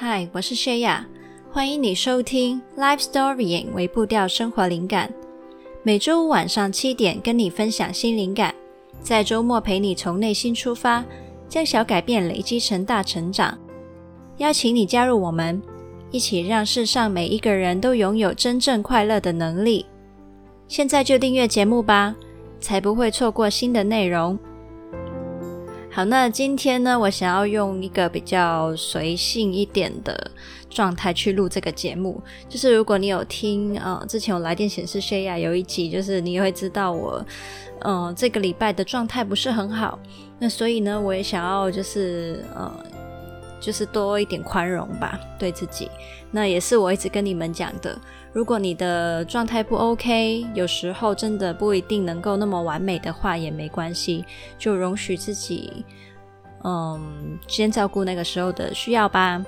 嗨，我是谢雅，欢迎你收听 Life Storying 为步调生活灵感。每周五晚上七点，跟你分享新灵感，在周末陪你从内心出发，将小改变累积成大成长。邀请你加入我们，一起让世上每一个人都拥有真正快乐的能力。现在就订阅节目吧，才不会错过新的内容。好，那今天呢，我想要用一个比较随性一点的状态去录这个节目。就是如果你有听，呃，之前有来电显示谢亚有一集，就是你会知道我，嗯，这个礼拜的状态不是很好。那所以呢，我也想要就是，呃，就是多一点宽容吧，对自己。那也是我一直跟你们讲的。如果你的状态不 OK，有时候真的不一定能够那么完美的话也没关系，就容许自己，嗯，先照顾那个时候的需要吧。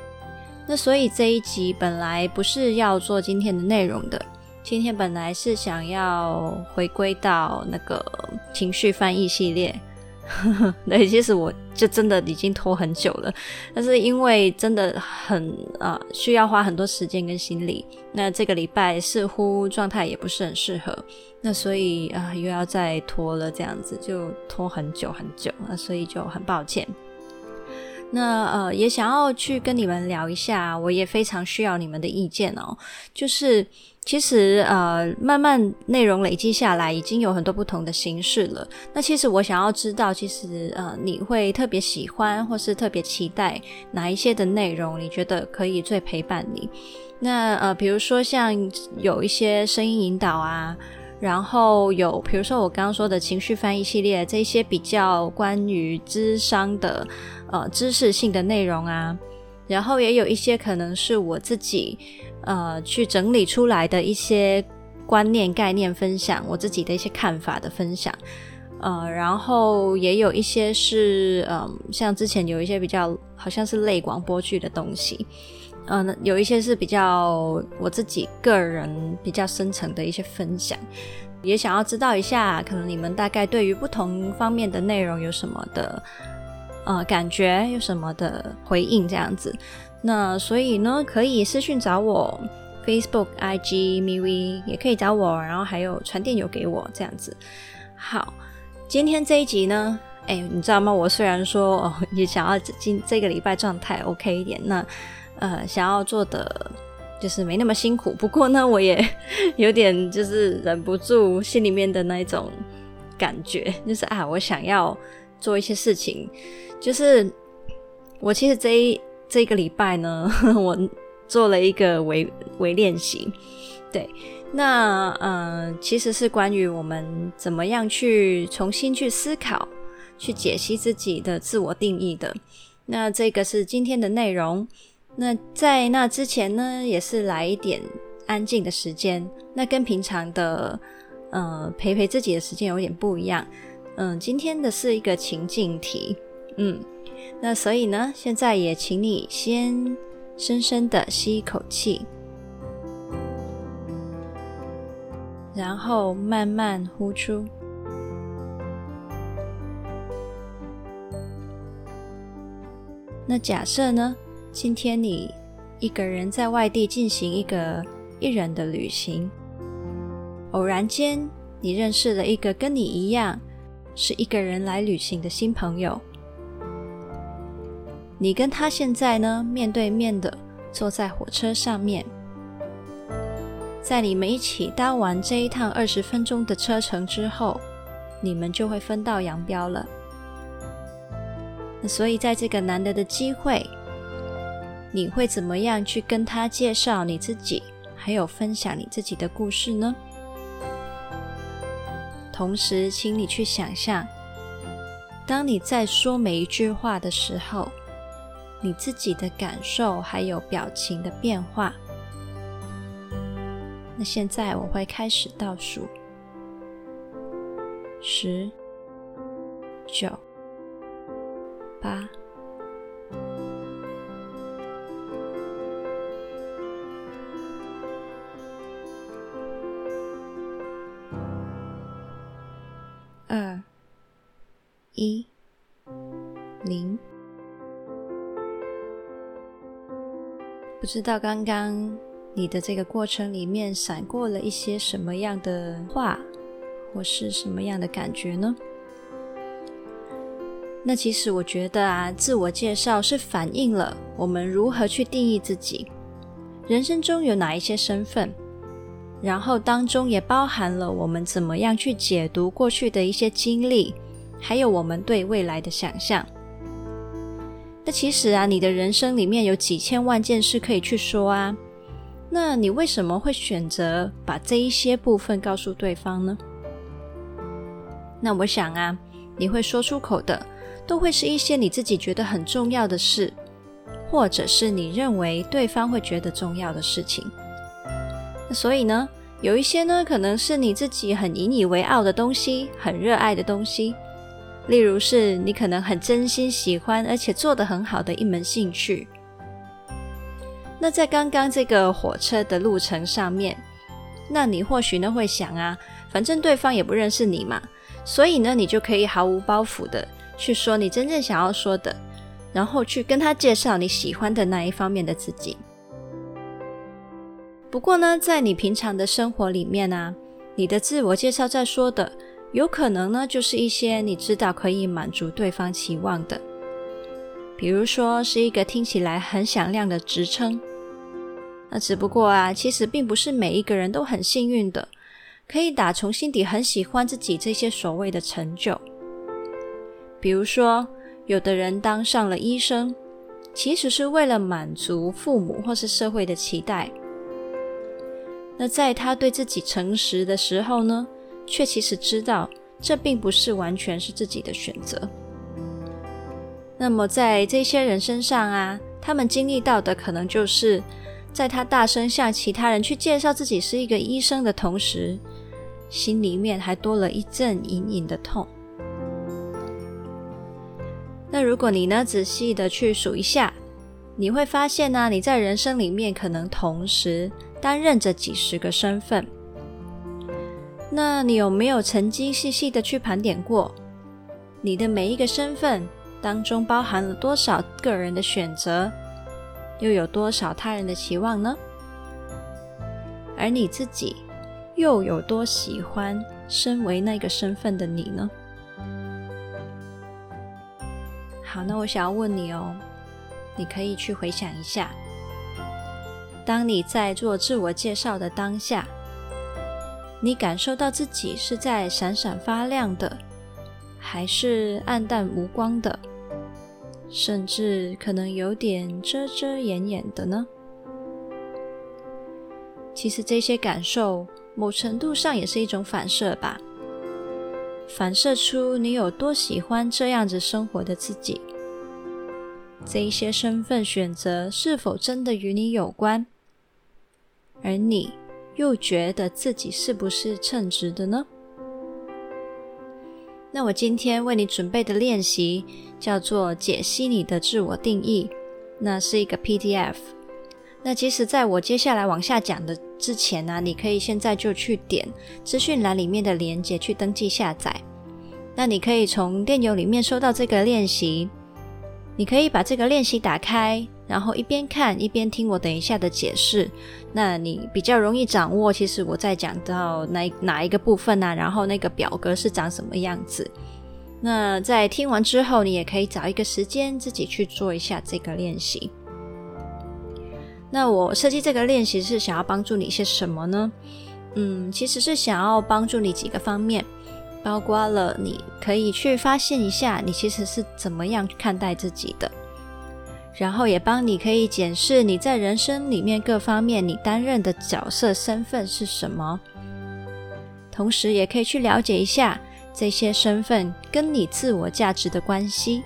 那所以这一集本来不是要做今天的内容的，今天本来是想要回归到那个情绪翻译系列。对，其实我就真的已经拖很久了，但是因为真的很啊、需要花很多时间跟心力。那这个礼拜似乎状态也不是很适合，那所以啊、又要再拖了，这样子就拖很久很久，那所以就很抱歉。那呃，也想要去跟你们聊一下，我也非常需要你们的意见哦。就是其实呃，慢慢内容累积下来，已经有很多不同的形式了。那其实我想要知道，其实呃，你会特别喜欢或是特别期待哪一些的内容？你觉得可以最陪伴你？那呃，比如说像有一些声音引导啊。然后有，比如说我刚刚说的情绪翻译系列，这些比较关于智商的呃知识性的内容啊，然后也有一些可能是我自己呃去整理出来的一些观念概念分享，我自己的一些看法的分享，呃，然后也有一些是嗯、像之前有一些比较好像是类广播剧的东西。嗯，有一些是比较我自己个人比较深层的一些分享，也想要知道一下，可能你们大概对于不同方面的内容有什么的呃感觉，有什么的回应这样子。那所以呢，可以私讯找我，Facebook、IG、MeWe 也可以找我，然后还有传电邮给我这样子。好，今天这一集呢，哎，你知道吗？我虽然说哦，也想要今这个礼拜状态 OK 一点，那。呃，想要做的就是没那么辛苦，不过呢，我也 有点就是忍不住心里面的那种感觉，就是啊，我想要做一些事情，就是我其实这一这一个礼拜呢，我做了一个微微练习，对，那呃，其实是关于我们怎么样去重新去思考、去解析自己的自我定义的，那这个是今天的内容。那在那之前呢，也是来一点安静的时间。那跟平常的，呃，陪陪自己的时间有点不一样。嗯，今天的是一个情境题。嗯，那所以呢，现在也请你先深深的吸一口气，然后慢慢呼出。那假设呢？今天你一个人在外地进行一个一人的旅行，偶然间你认识了一个跟你一样是一个人来旅行的新朋友。你跟他现在呢，面对面的坐在火车上面，在你们一起搭完这一趟二十分钟的车程之后，你们就会分道扬镳了。所以在这个难得的机会。你会怎么样去跟他介绍你自己，还有分享你自己的故事呢？同时，请你去想象，当你在说每一句话的时候，你自己的感受还有表情的变化。那现在我会开始倒数：十、九、八。知道刚刚你的这个过程里面闪过了一些什么样的话，或是什么样的感觉呢？那其实我觉得啊，自我介绍是反映了我们如何去定义自己，人生中有哪一些身份，然后当中也包含了我们怎么样去解读过去的一些经历，还有我们对未来的想象。那其实啊，你的人生里面有几千万件事可以去说啊，那你为什么会选择把这一些部分告诉对方呢？那我想啊，你会说出口的。都会是一些你自己觉得很重要的事，或者是你认为对方会觉得重要的事情。那所以呢，有一些呢，可能是你自己很引以为傲的东西，很热爱的东西。例如是你可能很真心喜欢，而且做得很好的一门兴趣。那在刚刚这个火车的路程上面，那你或许呢会想啊，反正对方也不认识你嘛，所以呢，你就可以毫无包袱的。去说你真正想要说的，然后去跟他介绍你喜欢的那一方面的自己。不过呢，在你平常的生活里面啊，你的自我介绍在说的，有可能呢，就是一些你知道可以满足对方期望的，比如说是一个听起来很响亮的职称。那只不过啊，其实并不是每一个人都很幸运的，可以打从心底很喜欢自己这些所谓的成就。比如说，有的人当上了医生，其实是为了满足父母或是社会的期待。那在他对自己诚实的时候呢，却其实知道这并不是完全是自己的选择。那么在这些人身上啊，他们经历到的可能就是，在他大声向其他人去介绍自己是一个医生的同时，心里面还多了一阵隐隐的痛。那如果你呢，仔细的去数一下，你会发现呢、你在人生里面可能同时担任着几十个身份。那你有没有曾经细细的去盘点过，你的每一个身份当中包含了多少个人的选择，又有多少他人的期望呢？而你自己又有多喜欢身为那个身份的你呢？好，那我想要问你哦，你可以去回想一下，当你在做自我介绍的当下，你感受到自己是在闪闪发亮的，还是暗淡无光的，甚至可能有点遮遮掩掩的呢？其实这些感受，某程度上也是一种反射吧。反射出你有多喜欢这样子生活的自己，这一些身份选择是否真的与你有关？而你又觉得自己是不是称职的呢？那我今天为你准备的练习叫做解析你的自我定义，那是一个 PDF。那其实在我接下来往下讲的之前呢、你可以现在就去点资讯栏里面的链接去登记下载。那你可以从电邮里面收到这个练习，你可以把这个练习打开，然后一边看一边听我等一下的解释。那你比较容易掌握，其实我在讲到哪哪一个部分呢、啊？然后那个表格是长什么样子？那在听完之后，你也可以找一个时间自己去做一下这个练习。那我设计这个练习是想要帮助你一些什么呢？嗯，其实是想要帮助你几个方面，包括了你可以去发现一下你其实是怎么样看待自己的，然后也帮你可以检视你在人生里面各方面你担任的角色身份是什么，同时也可以去了解一下这些身份跟你自我价值的关系。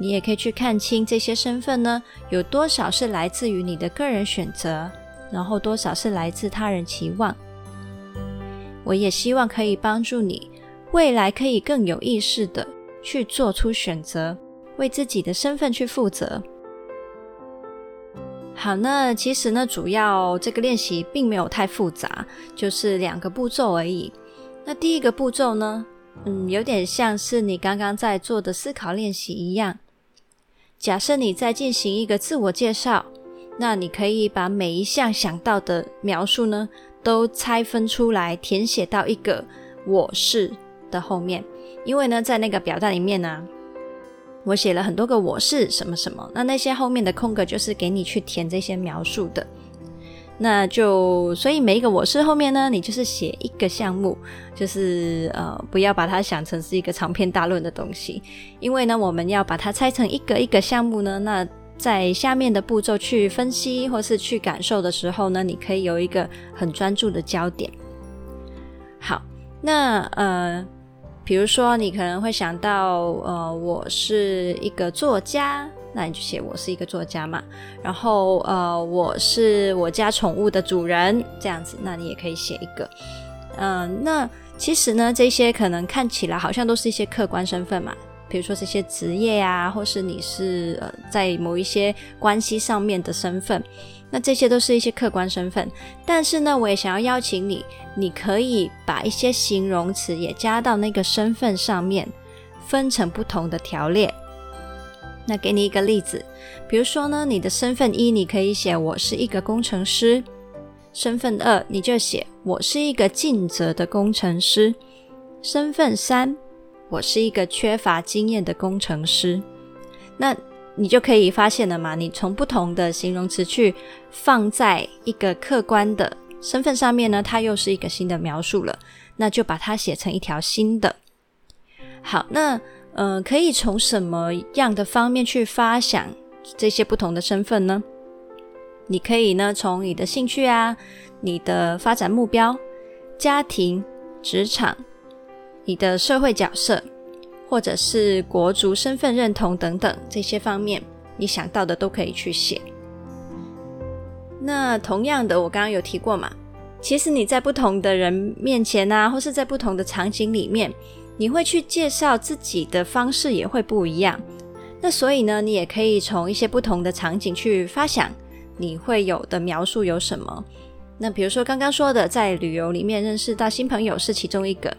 你也可以去看清这些身份呢，有多少是来自于你的个人选择，然后多少是来自他人期望。我也希望可以帮助你，未来可以更有意识的去做出选择，为自己的身份去负责。好，那其实呢，主要这个练习并没有太复杂，就是两个步骤而已。那第一个步骤呢，嗯，有点像是你刚刚在做的思考练习一样。假设你在进行一个自我介绍，那你可以把每一项想到的描述呢，都拆分出来，填写到一个“我是”的后面。因为呢，在那个表单里面呢，我写了很多个“我是”什么什么，那那些后面的空格就是给你去填这些描述的。那就所以每一个我是后面呢，你就是写一个项目，就是呃不要把它想成是一个长篇大论的东西，因为呢我们要把它拆成一个一个项目呢，那在下面的步骤去分析或是去感受的时候呢，你可以有一个很专注的焦点。好，那呃比如说你可能会想到呃我是一个作家。那你就写我是一个作家嘛，然后呃，我是我家宠物的主人这样子，那你也可以写一个，嗯、那其实呢，这些可能看起来好像都是一些客观身份嘛，比如说这些职业啊，或是你是呃在某一些关系上面的身份，那这些都是一些客观身份。但是呢，我也想要邀请你，你可以把一些形容词也加到那个身份上面，分成不同的条列。那给你一个例子，比如说呢，你的身份一，你可以写我是一个工程师；身份二，你就写我是一个尽责的工程师；身份三，我是一个缺乏经验的工程师。那你就可以发现了嘛，你从不同的形容词去放在一个客观的身份上面呢，它又是一个新的描述了。那就把它写成一条新的。好，那。呃，可以从什么样的方面去发想这些不同的身份呢？你可以呢，从你的兴趣啊、你的发展目标、家庭、职场、你的社会角色，或者是国族身份认同等等这些方面，你想到的都可以去写。那同样的，我刚刚有提过嘛，其实你在不同的人面前啊，或是在不同的场景里面。你会去介绍自己的方式也会不一样，那所以呢，你也可以从一些不同的场景去发想，你会有的描述有什么？那比如说刚刚说的，在旅游里面认识到新朋友是其中一个，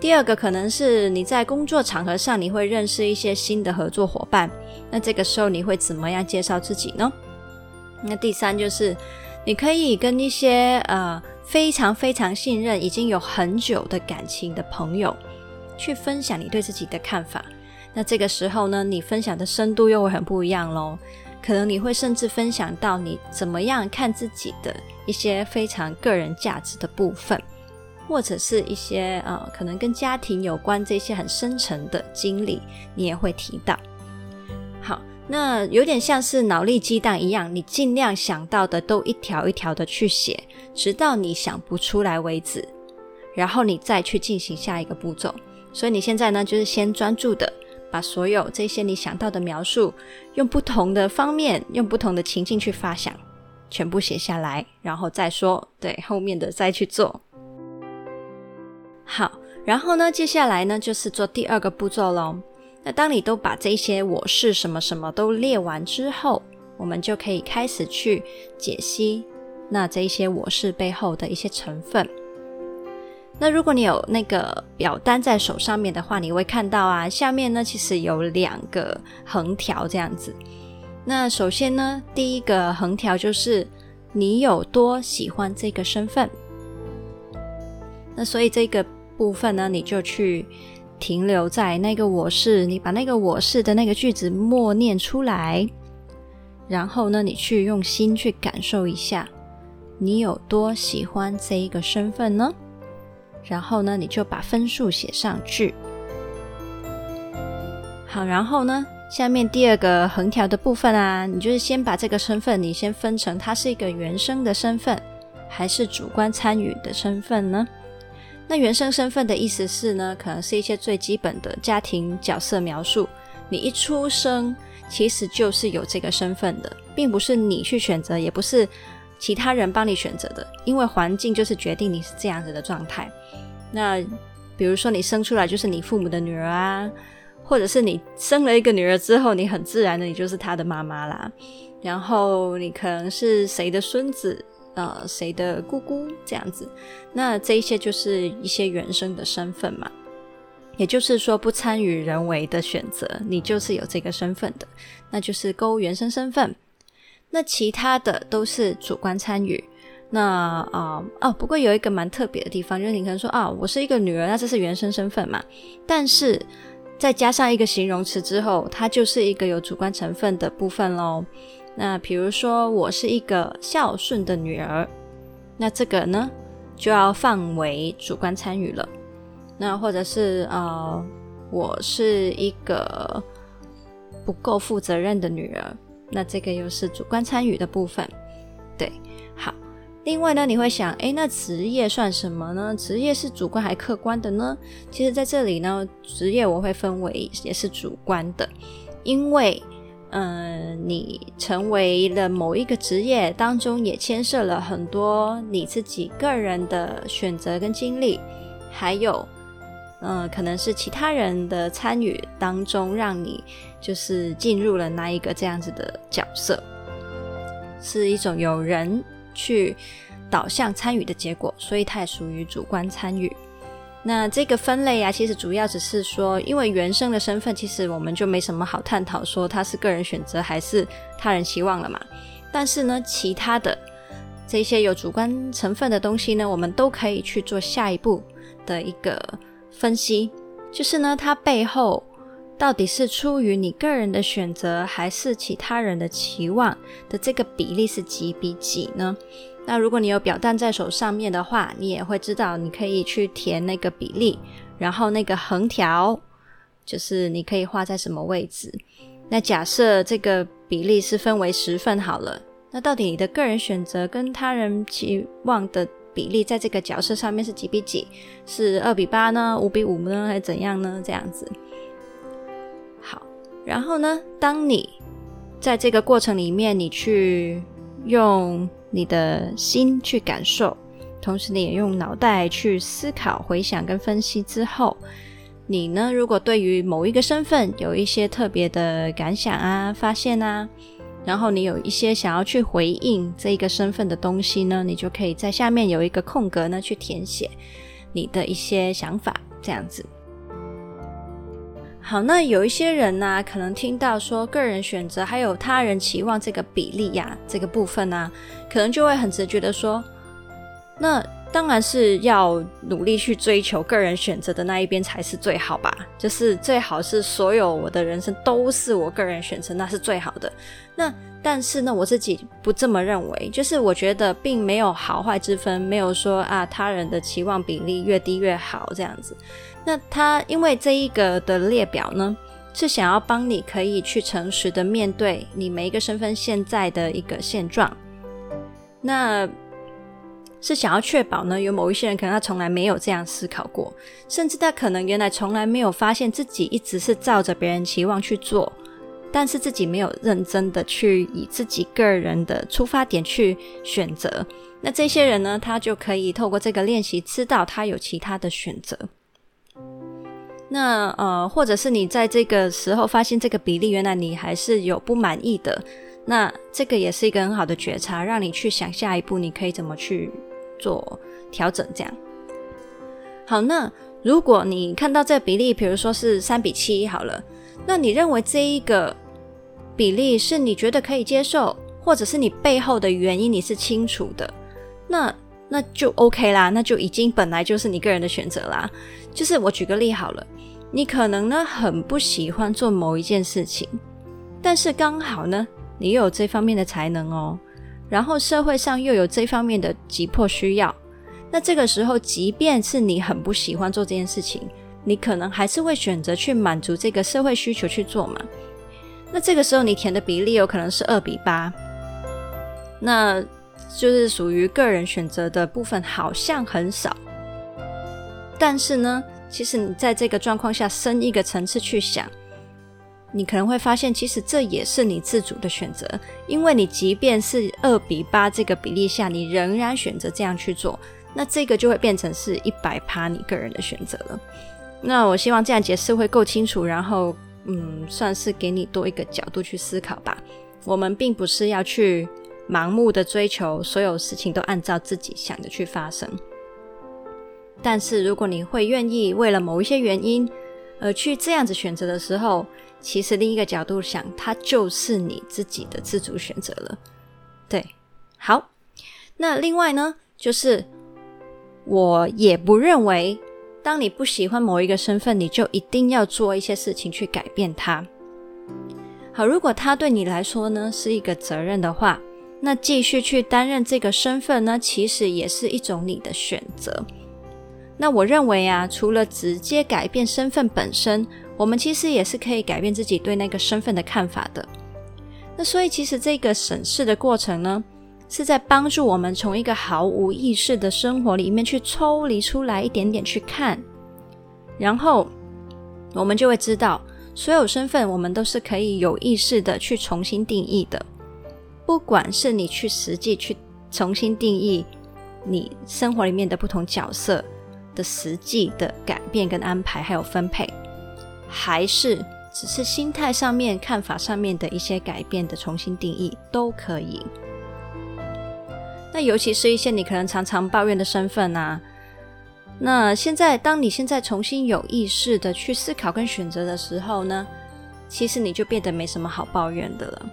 第二个可能是你在工作场合上你会认识一些新的合作伙伴，那这个时候你会怎么样介绍自己呢？那第三就是你可以跟一些呃非常非常信任、已经有很久的感情的朋友。去分享你对自己的看法，那这个时候呢，你分享的深度又会很不一样喽。可能你会甚至分享到你怎么样看自己的一些非常个人价值的部分，或者是一些呃，可能跟家庭有关这些很深层的经历，你也会提到。好，那有点像是脑力激荡一样，你尽量想到的都一条一条的去写，直到你想不出来为止，然后你再去进行下一个步骤。所以你现在呢，就是先专注的把所有这些你想到的描述，用不同的方面，用不同的情境去发想，全部写下来，然后再说，对，后面的再去做。好，然后呢，接下来呢，就是做第二个步骤喽。那当你都把这些我是什么什么都列完之后，我们就可以开始去解析那这些我是背后的一些成分。那如果你有那个表单在手上面的话，你会看到啊，下面呢其实有两个横条这样子。那首先呢，第一个横条就是你有多喜欢这个身份。那所以这个部分呢，你就去停留在那个我是，你把那个我是的那个句子默念出来，然后呢，你去用心去感受一下，你有多喜欢这一个身份呢？然后呢，你就把分数写上去。好，然后呢，下面第二个横条的部分啊，你就是先把这个身份，你先分成它是一个原生的身份，还是主观参与的身份呢？那原生身份的意思是呢，可能是一些最基本的家庭角色描述。你一出生其实就是有这个身份的，并不是你去选择，也不是。其他人帮你选择的，因为环境就是决定你是这样子的状态。那比如说你生出来就是你父母的女儿啊，或者是你生了一个女儿之后，你很自然的你就是她的妈妈啦。然后你可能是谁的孙子，呃，谁的姑姑这样子。那这一些就是一些原生的身份嘛。也就是说，不参与人为的选择，你就是有这个身份的，那就是勾原生身份。那其他的都是主观参与。那啊、哦，不过有一个蛮特别的地方，就是你可能说啊，我是一个女儿，那这是原生身份嘛。但是再加上一个形容词之后，它就是一个有主观成分的部分喽。那比如说，我是一个孝顺的女儿，那这个呢就要放为主观参与了。那或者是呃，我是一个不够负责任的女儿，那这个又是主观参与的部分。对，好。另外呢，你会想，诶，那职业算什么呢？职业是主观还客观的呢？其实，在这里呢，职业我会分为也是主观的，因为，嗯、你成为了某一个职业当中，也牵涉了很多你自己个人的选择跟经历，还有，呃，可能是其他人的参与当中，让你就是进入了那一个这样子的角色，是一种有人。去导向参与的结果，所以它也属于主观参与。那这个分类啊，其实主要只是说，因为原生的身份，其实我们就没什么好探讨，说它是个人选择还是他人期望了嘛。但是呢，其他的这些有主观成分的东西呢，我们都可以去做下一步的一个分析，就是呢，它背后。到底是出于你个人的选择，还是其他人的期望的这个比例是几比几呢？那如果你有表单在手上面的话，你也会知道，你可以去填那个比例，然后那个横条就是你可以画在什么位置。那假设这个比例是分为十份好了，那到底你的个人选择跟他人期望的比例在这个角色上面是几比几？是二比八呢？五比五呢？还是怎样呢？这样子。好然后呢，当你在这个过程里面，你去用你的心去感受，同时你也用脑袋去思考、回想跟分析之后，你呢，如果对于某一个身份有一些特别的感想啊、发现啊，然后你有一些想要去回应这一个身份的东西呢，你就可以在下面有一个空格呢，去填写你的一些想法，这样子。好，那有一些人呢、可能听到说个人选择还有他人期望这个比例呀、这个部分呢、可能就会很直觉的说，那当然是要努力去追求个人选择的那一边才是最好吧，就是最好是所有我的人生都是我个人选择，那是最好的。那但是呢，我自己不这么认为，就是我觉得并没有好坏之分，没有说啊他人的期望比例越低越好这样子。那他因为这一个的列表呢，是想要帮你可以去诚实的面对你每一个身份现在的一个现状，那是想要确保呢，有某一些人可能他从来没有这样思考过，甚至他可能原来从来没有发现自己一直是照着别人期望去做，但是自己没有认真的去以自己个人的出发点去选择。那这些人呢，他就可以透过这个练习，知道他有其他的选择。那呃，或者是你在这个时候发现这个比例，原来你还是有不满意的，那这个也是一个很好的觉察，让你去想下一步你可以怎么去做调整。这样好，那如果你看到这个比例，比如说是三比七好了，那你认为这一个比例是你觉得可以接受，或者是你背后的原因你是清楚的，那那就 OK 啦，那就已经本来就是你个人的选择啦。就是我举个例好了。你可能呢很不喜欢做某一件事情，但是刚好呢你又有这方面的才能哦，然后社会上又有这方面的急迫需要，那这个时候即便是你很不喜欢做这件事情，你可能还是会选择去满足这个社会需求去做嘛。那这个时候你填的比例有可能是二比八，那就是属于个人选择的部分好像很少，但是呢。其实你在这个状况下深一个层次去想，你可能会发现，其实这也是你自主的选择，因为你即便是二比八这个比例下，你仍然选择这样去做，那这个就会变成是一百趴你个人的选择了。那我希望这样解释会够清楚，然后嗯，算是给你多一个角度去思考吧。我们并不是要去盲目的追求所有事情都按照自己想的去发生。但是，如果你会愿意为了某一些原因而去这样子选择的时候，其实另一个角度想，它就是你自己的自主选择了。对，好。那另外呢，就是我也不认为，当你不喜欢某一个身份，你就一定要做一些事情去改变它。好，如果它对你来说呢是一个责任的话，那继续去担任这个身份呢，其实也是一种你的选择。那我认为啊，除了直接改变身份本身，我们其实也是可以改变自己对那个身份的看法的。那所以，其实这个审视的过程呢，是在帮助我们从一个毫无意识的生活里面去抽离出来一点点去看，然后我们就会知道，所有身份我们都是可以有意识的去重新定义的。不管是你去实际去重新定义你生活里面的不同角色的实际的改变跟安排，还有分配，还是。只是心态上面、看法上面的一些改变的重新定义都可以。那尤其是一些你可能常常抱怨的身份啊，那现在当你现在重新有意识的去思考跟选择的时候呢，其实你就变得没什么好抱怨的了。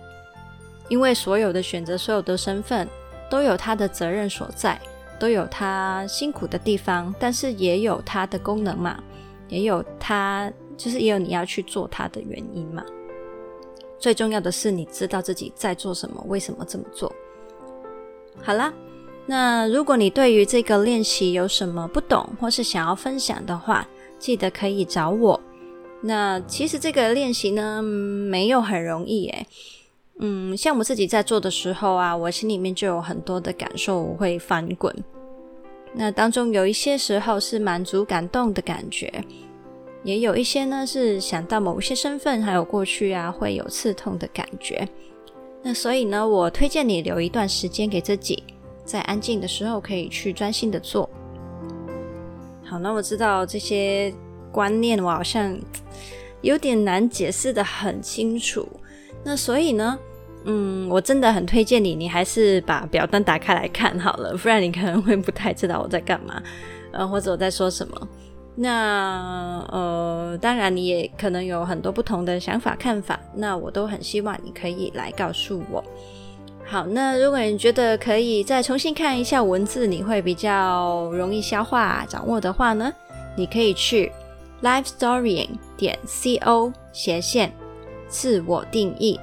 因为所有的选择、所有的身份都有它的责任所在，都有它辛苦的地方，但是也有它的功能嘛，也有它。就是也有你要去做它的原因嘛。最重要的是你知道自己在做什么，为什么这么做。好啦，那如果你对于这个练习有什么不懂或是想要分享的话，记得可以找我。那其实这个练习呢，没有很容易诶。嗯，像我自己在做的时候啊，我心里面就有很多的感受，我会翻滚。那当中有一些时候是满足、感动的感觉。也有一些呢，是想到某些身份还有过去啊，会有刺痛的感觉。那所以呢，我推荐你留一段时间给自己，在安静的时候可以去专心的做。好，那我知道这些观念我好像有点难解释得很清楚。那所以呢，嗯，我真的很推荐你，你还是把表单打开来看好了，不然你可能会不太知道我在干嘛，呃，或者我在说什么。那呃，当然你也可能有很多不同的想法看法，那我都很希望你可以来告诉我。好，那如果你觉得可以再重新看一下文字，你会比较容易消化掌握的话呢，你可以去 lifestorying 点 co 斜线自我定义。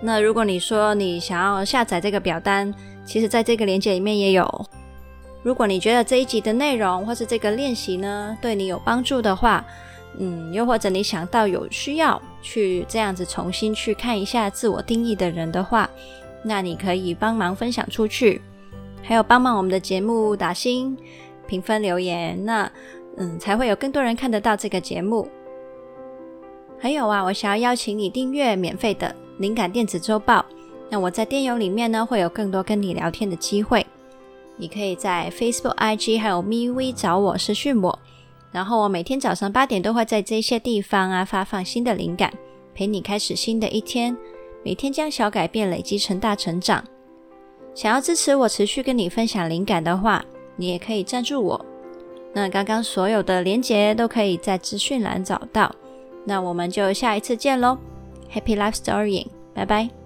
那如果你说你想要下载这个表单，其实在这个链接里面也有。如果你觉得这一集的内容或是这个练习呢，对你有帮助的话，嗯，又或者你想到有需要去这样子重新去看一下自我定义的人的话，那你可以帮忙分享出去，还有帮忙我们的节目打星、评分、留言，那嗯，才会有更多人看得到这个节目。还有啊，我想要邀请你订阅免费的灵感电子周报，那我在电邮里面呢，会有更多跟你聊天的机会。你可以在 Facebook、IG 还有 MeWe 找我私讯我，然后我每天早上八点都会在这些地方啊发放新的灵感，陪你开始新的一天。每天将小改变累积成大成长。想要支持我持续跟你分享灵感的话，你也可以赞助我。那刚刚所有的连结都可以在资讯栏找到。那我们就下一次见喽，Happy Life Story，拜拜。